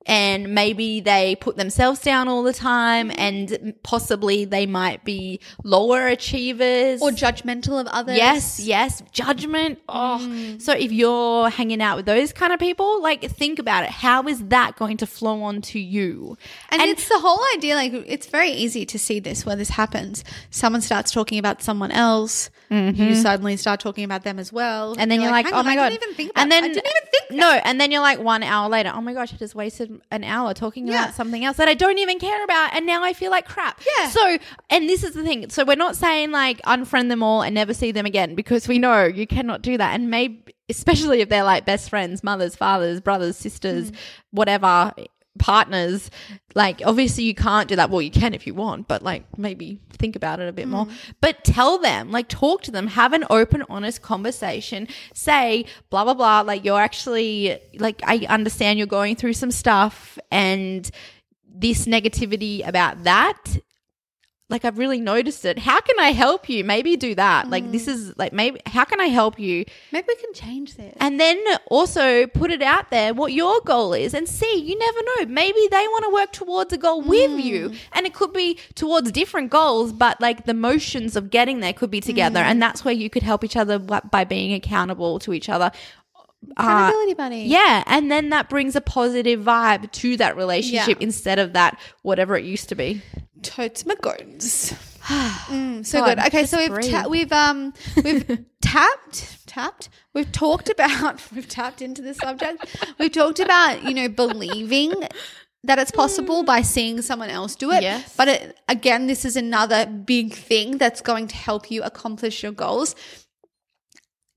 And maybe they put themselves down all the time, and possibly they might be lower achievers or judgmental of others. Yes, yes, judgment. Oh, Mm. so if you're hanging out with those kind of people, like think about it. How is that going to flow onto you? And, it's the whole idea, like, it's very easy to see this where this happens. Someone starts talking about someone else, you suddenly start talking about them as well. Mm-hmm. and then you're, like, "Hang oh on, my I god didn't even think about and then I didn't even think no and then you're like one hour later oh my gosh i just wasted an hour talking Yeah. about something else that i don't even care about and now i feel like crap Yeah. so and this is the thing so we're not saying like unfriend them all and never see them again because we know you cannot do that and maybe especially if they're like best friends mothers fathers brothers sisters mm. whatever partners like obviously you can't do that. Well you can if you want but like maybe think about it a bit more. Mm. But tell them like talk to them have an open honest conversation. Say blah blah blah like you're actually like i understand you're going through some stuff and this negativity about that like I've really noticed it. How can I help you? Maybe do that. Like this mm. is like maybe how can I help you? Maybe we can change this. And then also put it out there what your goal is and see. You never know. Maybe they want to work towards a goal with you. Mm. And it could be towards different goals, but like the motions of getting there could be together. Mm. And that's where you could help each other by being accountable to each other. Uh, Accountability buddy. yeah. And then that brings a positive vibe to that relationship Yeah. instead of that whatever it used to be. Totes my goats. <sighs> Mm, so God, good. Okay, so we've ta- we've um we've <laughs> tapped tapped. We've talked about <laughs> we've tapped into the subject. We've talked about you know believing that it's possible by seeing someone else do it. Yes. But it, again, this is another big thing that's going to help you accomplish your goals.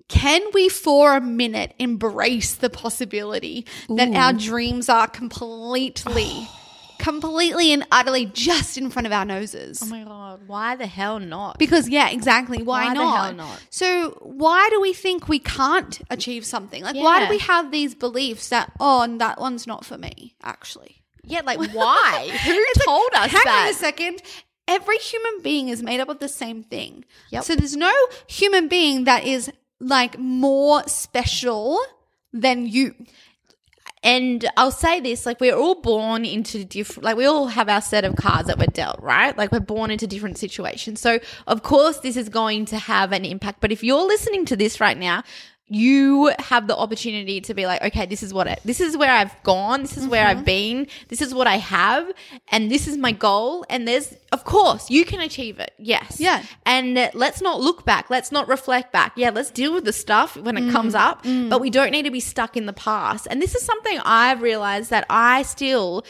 Can we, for a minute, embrace the possibility that our dreams are completely, <sighs> completely and utterly just in front of our noses? Oh my God. Why the hell not? Because yeah, exactly. Why, Why the not? hell not? So why do we think we can't achieve something? Like why do we have these beliefs that oh, and that one's not for me? Actually, Yeah, like why? <laughs> Who It's like, told us hang that? on a second. Every human being is made up of the same thing. Yep. So there's no human being that is like more special than you. And I'll say this, like we're all born into different, like we all have our set of cards that we're dealt, right? Like we're born into different situations. So of course this is going to have an impact. But if you're listening to this right now, you have the opportunity to be like, okay, this is what it, this is where I've gone. This is where I've mm-hmm. been. This is what I have. And this is my goal. And there's, of course, you can achieve it. Yes. Yeah. And let's not look back. Let's not reflect back. Yeah, let's deal with the stuff when it comes mm, up, mm. but we don't need to be stuck in the past. And this is something I've realized that I still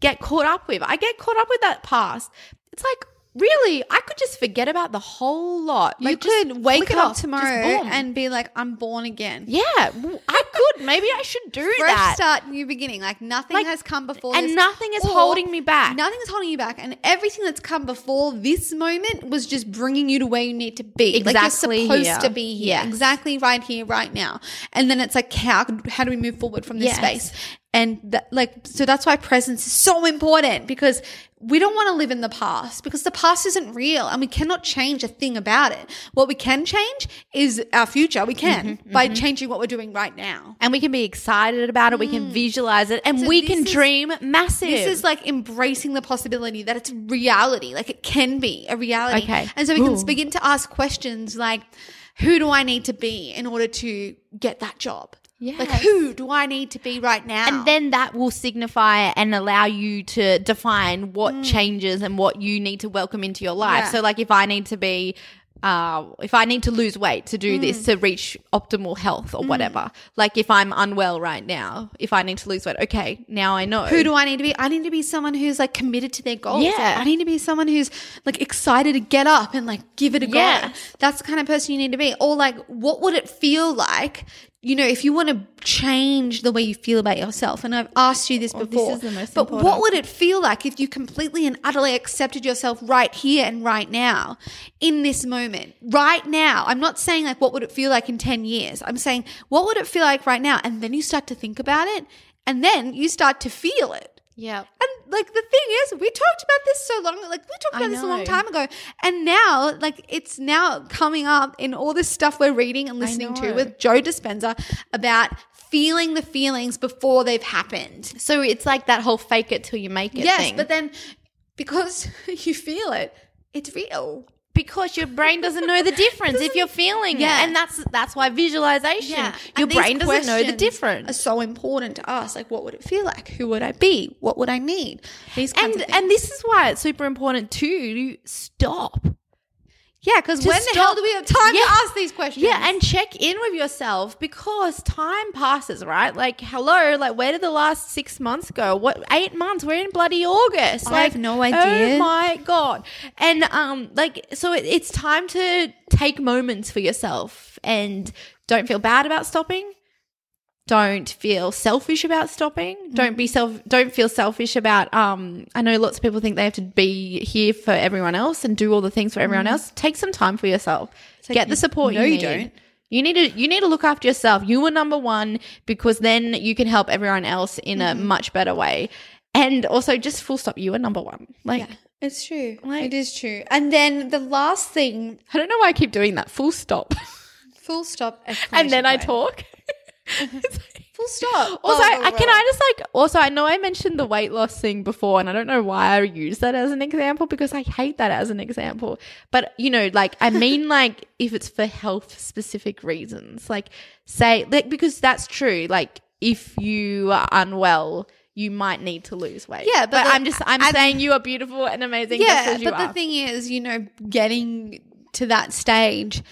get caught up with. I get caught up with that past. It's like, really, I could just forget about the whole lot. you Like, just could wake up off, tomorrow and be like, I'm born again. yeah, well, I <laughs> could. Maybe I should do that. Fresh that. start, new beginning. Like nothing Like, has come before and this, nothing is holding me back. Nothing is holding you back, and everything that's come before this moment was just bringing you to where you need to be. like Exactly you're supposed here. to be here, Yes. exactly right here, right now. And then it's like, how how do we move forward from this Yes. space? And that, like, so that's why presence is so important because we don't want to live in the past because the past isn't real and we cannot change a thing about it. What we can change is our future. We can Mm-hmm, by changing what we're doing right now. and we can be excited about it. We can visualize it, and Mm. So we can is- dream massive. This is like embracing the possibility that it's reality, like it can be a reality. Okay. And so we can begin to ask questions like, who do I need to be in order to get that job? Like, who do I need to be right now? and then that will signify and allow you to define what changes and what you need to welcome into your life. Mm. Yeah. So, like, if I need to be, uh, if I need to lose weight to do Mm. this to reach optimal health or whatever, like if I'm unwell right now, if I need to lose weight, okay, now I know. who do I need to be? I need to be someone who's like committed to their goals. Yeah. I need to be someone who's like excited to get up and like give it a go. Yes. That's the kind of person you need to be. Or like, what would it feel like? You know, if you want to change the way you feel about yourself, and I've asked you this before, is the most but what would it feel like if you completely and utterly accepted yourself right here and right now in this moment, right now? I'm not saying like what would it feel like in 10 years. I'm saying what would it feel like right now? And then you start to think about it and then you start to feel it. Yeah. And like the thing is, we talked about this so long, like we talked about this a long time ago, and now like it's now coming up in all this stuff we're reading and listening to with Joe Dispenza about feeling the feelings before they've happened. So it's like that whole fake it till you make it yes, thing. but then because <laughs> you feel it, it's real. Because your brain doesn't know the difference if you're feeling Yeah. it. And that's that's why visualization. yeah. Your brain doesn't know the difference. Are so important to us. Like, what would it feel like? Who would I be? What would I need? These kinds and and this is why it's super important to stop. Yeah, because when the hell do we have time Yeah. to ask these questions? Yeah, and check in with yourself because time passes, right? Like, hello, like where did the last six months go? What eight months? We're in bloody August. I like, have no idea. Oh my god! And um, like, so it, it's time to take moments for yourself and don't feel bad about stopping. Don't feel selfish about stopping. Don't be mm. self. Don't feel selfish about. Um, I know lots of people think they have to be here for everyone else and do all the things for everyone mm. else. Take some time for yourself. Get the support no, you you need. don't. You need to you need to look after yourself. You are number one because then you can help everyone else in a mm-hmm. much better way. And also, just full stop. You are number one. Like Yeah, it's true. Like- it is true. And then the last thing, I don't know why I keep doing that. Full stop. full stop. <laughs> and then I talk. Full stop. <laughs> Also, blah, I, can. I just like also I know I mentioned the weight loss thing before, and I don't know why I use that as an example because I hate that as an example. But you know, like I mean, <laughs> like if it's for health specific reasons, like say like because that's true. Like if you are unwell, you might need to lose weight. Yeah, but the- I'm just I'm and- saying you are beautiful and amazing. just Yeah, as you but are. the thing is, you know, getting to that stage,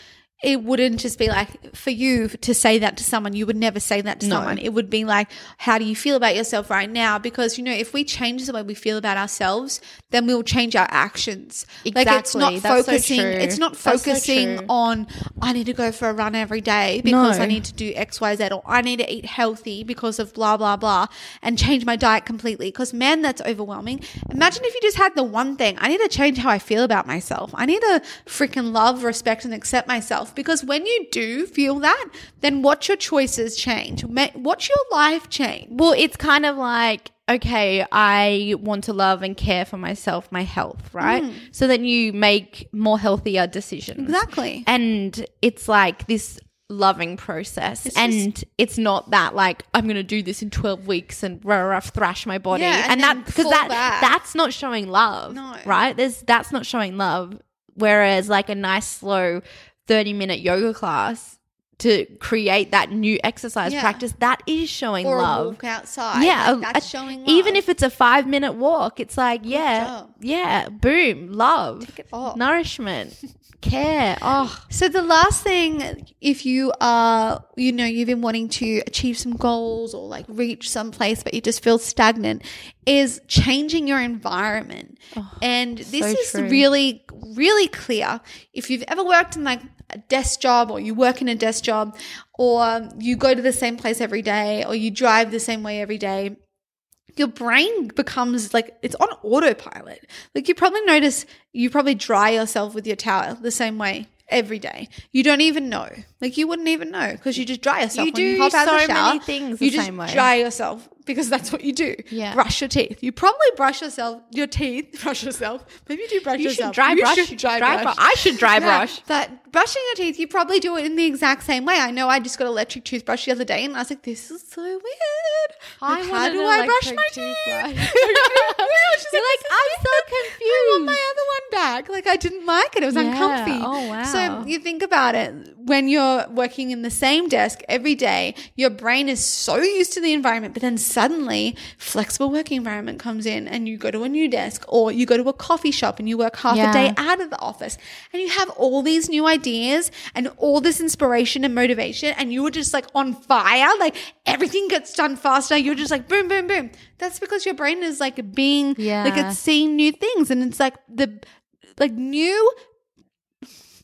it wouldn't just be like for you to say that to someone, you would never say that to No. someone. It would be like, how do you feel about yourself right now? Because, you know, if we change the way we feel about ourselves, then we'll change our actions. Like it's not Exactly. That's so focusing, true. it's not That's so focusing on, I need to go for a run every day because No. I need to do X, Y, Z, or I need to eat healthy because of blah, blah, blah, and change my diet completely. Because, man, that's overwhelming. Imagine if you just had the one thing I need to change how I feel about myself. I need to freaking love, respect, and accept myself. Because when you do feel that, then watch your choices change, watch your life change. Well, it's kind of like, okay, I want to love and care for myself, my health, right? Mm. So then you make more healthier decisions. Exactly. And it's like this loving process. and it's not that like, I'm going to do this in 12 weeks and rah, rah, thrash my body. Yeah, and and that, because that, back. that's not showing love, No. right? There's, that's not showing love. Whereas like a nice, slow 30 minute yoga class, to create that new exercise Yeah. practice that is showing Or love walk outside. yeah, Like, that's a- showing love. Even if it's a five minute walk, it's like, yeah, job. yeah, boom, love, nourishment, <laughs> care. Oh, So the last thing, if you are, you know, you've been wanting to achieve some goals or like reach some place, but you just feel stagnant, is changing your environment. Oh, and this so is true. really, really clear. If you've ever worked in like a desk job or you work in a desk job or you go to the same place every day or you drive the same way every day, your brain becomes like it's on autopilot. Like you probably notice you probably dry yourself with your towel the same way every day. You don't even know. Like you wouldn't even know because you just dry yourself. You when you do hop out of the so shower, many things the you just same way. dry yourself because that's what you do. Yeah. Brush your teeth. You probably brush yourself your teeth. <laughs> Brush yourself. Maybe you do brush You should yourself. dry You brush- should dry, dry brush. bru- I should dry Yeah, brush. That brushing your teeth, you probably do it in the exact same way. I know I just got an electric toothbrush the other day, and I was like, "This is so weird. I Like, how <laughs> do I brush my teeth?" She's You're like, "This is I'm so confused. <laughs> I want my other one back. Like I didn't like it. It was Yeah. uncomfy. Oh, wow. So you think about it when you're working in the same desk every day, your brain is so used to the environment, but then suddenly flexible working environment comes in and you go to a new desk or you go to a coffee shop and you work half Yeah. a day out of the office and you have all these new ideas and all this inspiration and motivation and you were just like on fire. Like everything gets done faster. You're just like boom, boom, boom. That's because your brain is like being yeah. like it's seeing new things and it's like the like new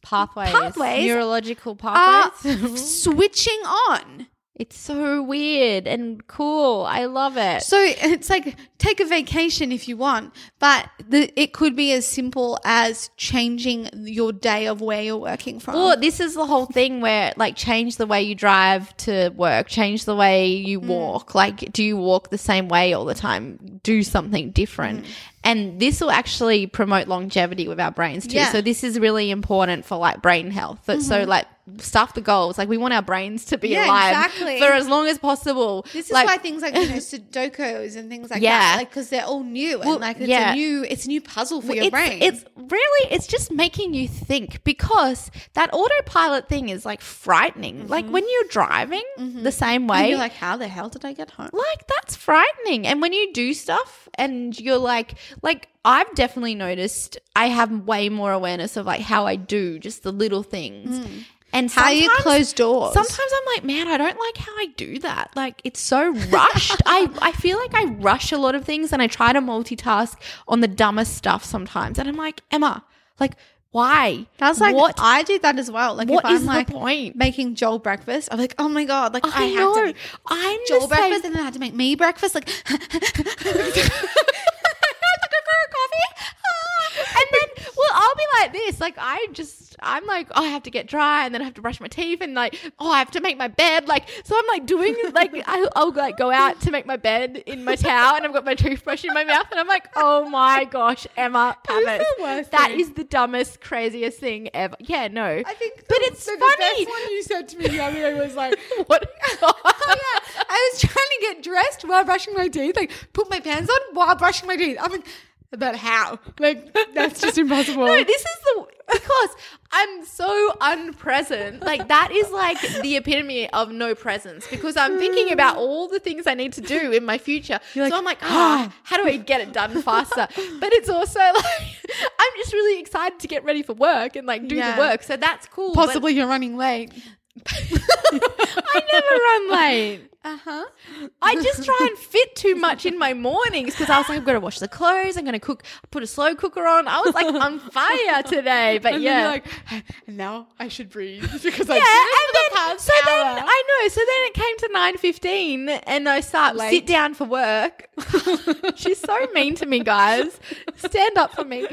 pathways, Pathways neurological pathways. <laughs> switching on. It's so weird and cool. I love it. So it's like take a vacation if you want, but the, it could be as simple as changing your day of where you're working from. Well, this is the whole thing where like change the way you drive to work, change the way you mm. walk. Like, do you walk the same way all the time? Do something different. Mm. And this will actually promote longevity with our brains too. Yeah. So this is really important for like brain health. But So mm-hmm. like stuff the goals. Like we want our brains to be Yeah, alive exactly. for as long as possible. this is like, why things like you know Sudokus and things like Yeah. that, like because they're all new Well, and like it's yeah. a new it's a new puzzle for your it's, brain. It's really, it's just making you think because that autopilot thing is like frightening. Like mm-hmm. when you're driving mm-hmm. the same way, you're like, how the hell did I get home? like that's frightening. And when you do stuff and you're like, like I've definitely noticed I have way more awareness of like how I do just the little things. Hmm. And How you close doors. Sometimes I'm like, man, I don't like how I do that. Like it's so rushed. I, I feel like I rush a lot of things and I try to multitask on the dumbest stuff sometimes. And I'm like, Emma, like why? That's like what I do that as well. Like What if is I'm the like point? making Joel breakfast, I'm like, oh my god, like I, I have know. to make I'm Joel the same- breakfast, and then I had to make me breakfast. Like, <laughs> <laughs> <laughs> and then well i'll be like this. Like i just i'm like oh i have to get dry and then i have to brush my teeth and like oh i have to make my bed. Like so i'm like doing like I, i'll like go out to make my bed in my towel and i've got my toothbrush in my mouth and i'm like oh my gosh emma <laughs> That is Pavis, the that thing. is the dumbest craziest thing ever. Yeah no. I think, but the- it's the, funny. The best one you said to me the other day was like, <laughs> what? Oh yeah, I was trying to get dressed while brushing my teeth, like put my pants on while brushing my teeth. I'm like, about how? Like <laughs> that's just impossible. No, this is the because I'm so unpresent. Like that is like the epitome of no presence because I'm thinking about <sighs> all the things I need to do in my future. like, so I'm like, ah, how do I get it done faster? <laughs> But it's also <laughs> like I'm just really excited to get ready for work and like do Yeah. the work. So that's cool. but Possibly you're running late. I never run late. Uh huh. I just try and fit too much in my mornings because I was like, I've got to wash the clothes. I'm going to cook, put a slow cooker on. I was like on fire today. But And yeah. like, and now I should breathe <laughs> because I yeah, did it and for the then past so then. I know. So then it came to nine fifteen, and I start Late. sit down for work. <laughs> She's so mean to me, guys. Stand up for me.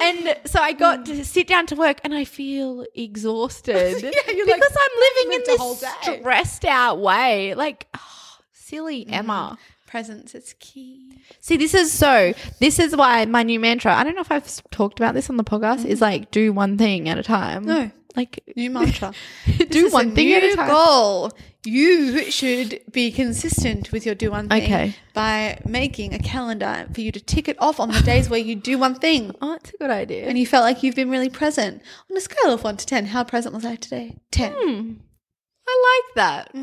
And so I got to sit down to work, and I feel exhausted <laughs> Yeah, because like, I'm living in this stressed out way. Like, oh, <sighs> silly Mm. Emma. Presence is key. See, this is so. This is why my new mantra. I don't know if I've s- talked about this on the podcast. Is like do one thing at a time. No. like <laughs> New mantra. <laughs> do one thing at a time. goal. You should be consistent with your do one thing Okay. by making a calendar for you to tick it off on the days where you do one thing. <laughs> Oh, it's a good idea. And you felt like you've been really present. On a scale of one to 10, how present was I today? 10. Hmm. I like that.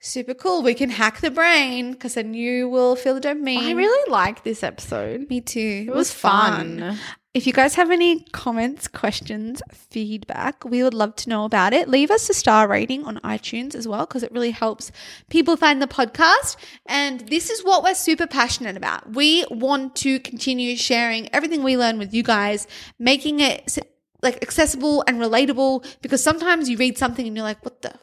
Super cool. We can hack the brain because then you will feel the dopamine. I really like this episode. Me too. It, was fun. If you guys have any comments, questions, feedback, we would love to know about it. Leave us a star rating on iTunes as well, because it really helps people find the podcast. And this is what we're super passionate about. We want to continue sharing everything we learn with you guys, making it like accessible and relatable because sometimes you read something and you're like, what the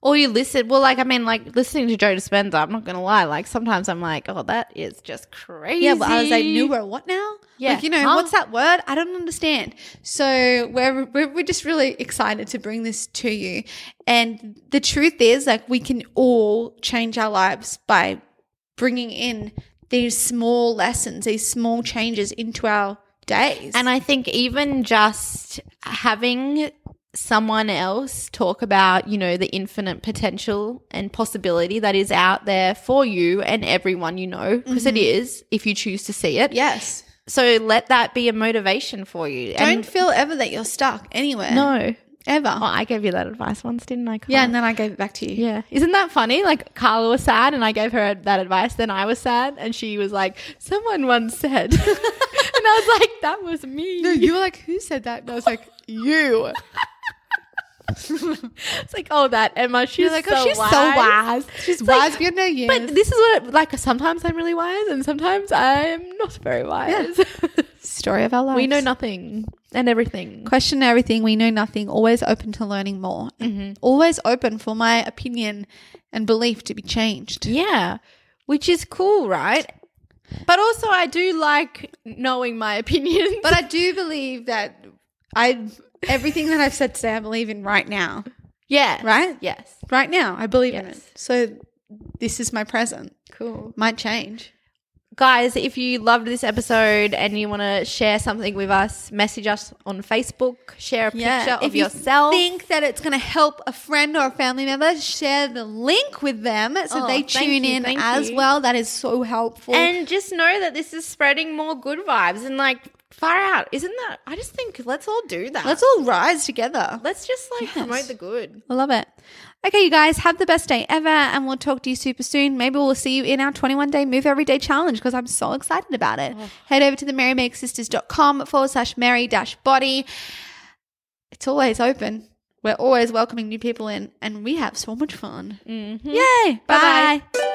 Or you listen. Well, like I mean, like listening to Joe Dispenza. I'm not gonna lie. Like sometimes I'm like, oh, that is just crazy. Yeah, but I was like, newer what now? Yeah. Like, you know, Huh? what's that word? I don't understand. So we're, we're, we're just really excited to bring this to you. And the truth is, like, we can all change our lives by bringing in these small lessons, these small changes into our days. And I think even just having someone else talk about, you know, the infinite potential and possibility that is out there for you and everyone you know, because it mm-hmm. is if you choose to see it. yes. So let that be a motivation for you. Don't And feel ever that you're stuck anywhere. no. Ever. Oh, I gave you that advice once, didn't I? Carla? yeah, and then I gave it back to you. Yeah. Isn't that funny? Like Carla was sad and I gave her that advice. Then I was sad and she was like, someone once said. <laughs> and I was like, that was me. No, you were like, who said that? And I was like, you. <laughs> It's like, oh, that Emma. She's You're like, oh, so oh, she's wise. so wise. She's It's like- wise beyond her years. But this is what, it, like, sometimes I'm really wise and sometimes I'm not very wise. <laughs> story of our lives. we know nothing and everything. Question everything. We know nothing. Always open to learning more. Mm-hmm. Always open for my opinion and belief to be changed. Yeah. Which is cool, right? But also, I do like knowing my opinion. But I do believe that I everything that I've said today, I believe in right now. yeah. Right? Yes. Right now, I believe in it. So this is my present. Cool. Might change. Guys, if you loved this episode and you want to share something with us, message us on Facebook, share a picture of if you yourself. think that it's going to help a friend or a family member, share the link with them so Oh, they tune you, in as you. well. That is so helpful. and just know that this is spreading more good vibes and like far out. Isn't that? I just think let's all do that. let's all rise together. let's just like Yes. promote the good. I love it. Okay, you guys, have the best day ever, and we'll talk to you super soon. Maybe we'll see you in our 21 day move every day challenge because I'm so excited about it. Oh. Head over to the merrymakersisters.com forward slash merry dash body. It's always open. We're always welcoming new people in, and we have so much fun. Mm-hmm. Yay! Bye-bye. Bye.